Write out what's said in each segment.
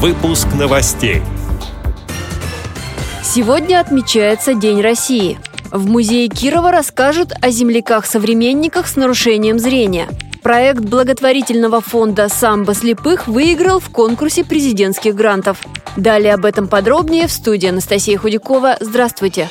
Выпуск новостей. Сегодня отмечается День России. В музее Кирова расскажут о земляках-современниках с нарушением зрения. Проект благотворительного фонда «Самбо слепых» выиграл в конкурсе президентских грантов. Далее об этом подробнее в студии Анастасия Худякова. Здравствуйте!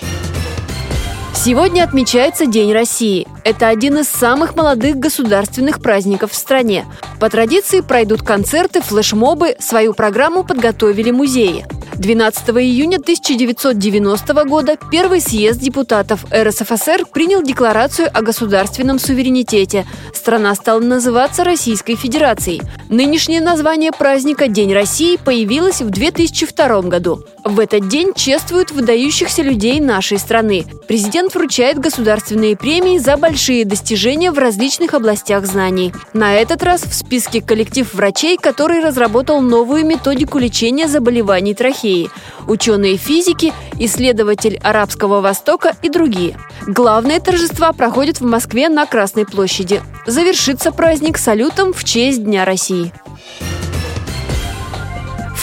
Сегодня отмечается День России. Это один из самых молодых государственных праздников в стране. По традиции пройдут концерты, флешмобы, свою программу подготовили музеи. 12 июня 1990 года первый съезд депутатов РСФСР принял декларацию о государственном суверенитете. Страна стала называться Российской Федерацией. Нынешнее название праздника «День России» появилось в 2002 году. В этот день чествуют выдающихся людей нашей страны. Президент вручает государственные премии за большие достижения в различных областях знаний. На этот раз в списке коллектив врачей, который разработал новую методику лечения заболеваний трахеи, ученые физики, исследователь Арабского Востока и другие. Главные торжества проходят в Москве на Красной площади. Завершится праздник салютом в честь Дня России.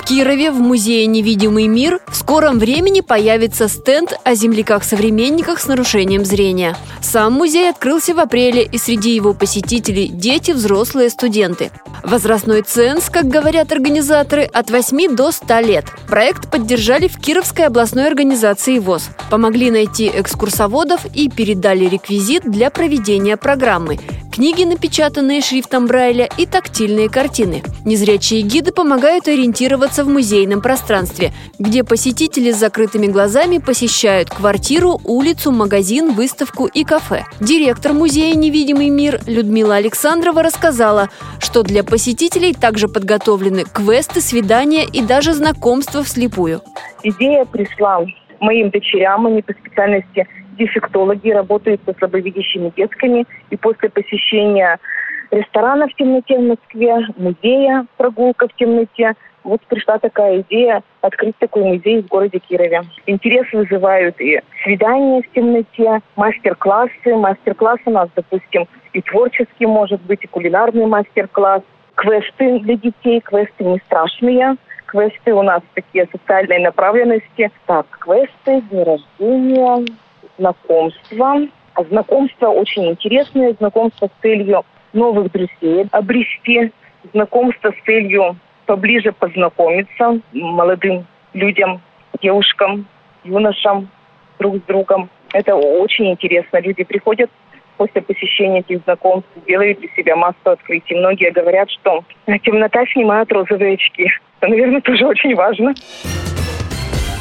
Кирове в музее «Невидимый мир» в скором времени появится стенд о земляках-современниках с нарушением зрения. Сам музей открылся в апреле, и среди его посетителей – дети, взрослые, студенты. Возрастной ценз, как говорят организаторы, от 8 до 100 лет. Проект поддержали в Кировской областной организации ВОЗ. Помогли найти экскурсоводов и передали реквизит для проведения программы книги, напечатанные шрифтом Брайля, и тактильные картины. Незрячие гиды помогают ориентироваться в музейном пространстве, где посетители с закрытыми глазами посещают квартиру, улицу, магазин, выставку и кафе. Директор музея «Невидимый мир» Людмила Александрова рассказала, что для посетителей также подготовлены квесты, свидания и даже знакомства вслепую. Идея пришла моим дочерям, они по специальности дефектологи, работают со слабовидящими детками. И после посещения ресторана в темноте в Москве, музея «Прогулка в темноте», вот пришла такая идея открыть такой музей в городе Кирове. Интерес вызывают и свидания в темноте, мастер-классы. Мастер-класс у нас, допустим, и творческий может быть, и кулинарный мастер-класс. Квесты для детей, квесты не страшные. Квесты у нас такие социальные направленности. Так, квесты, дни рождения, знакомства. Знакомства очень интересные, знакомства с целью новых друзей обрести, знакомство с целью поближе познакомиться молодым людям, девушкам, юношам друг с другом. Это очень интересно. Люди приходят после посещения этих знакомств, делают для себя массу открытий. Многие говорят, что темнота снимает розовые очки. Это, наверное, тоже очень важно.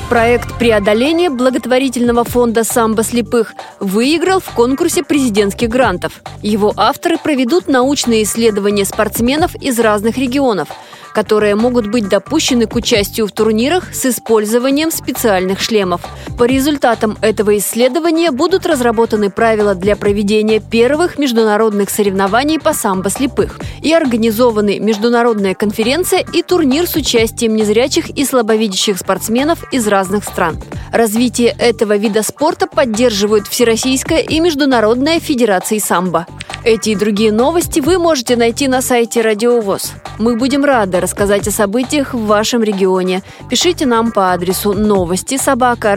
Проект преодоления благотворительного фонда «Самбо слепых» выиграл в конкурсе президентских грантов. Его авторы проведут научные исследования спортсменов из разных регионов – которые могут быть допущены к участию в турнирах с использованием специальных шлемов. По результатам этого исследования будут разработаны правила для проведения первых международных соревнований по самбо слепых и организованы международная конференция и турнир с участием незрячих и слабовидящих спортсменов из разных стран. Развитие этого вида спорта поддерживают Всероссийская и Международная Федерация самбо. Эти и другие новости вы можете найти на сайте Радиовоз. Мы будем рады рассказать о событиях в вашем регионе. Пишите нам по адресу новости собака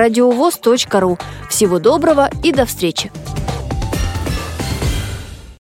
ру. Всего доброго и до встречи!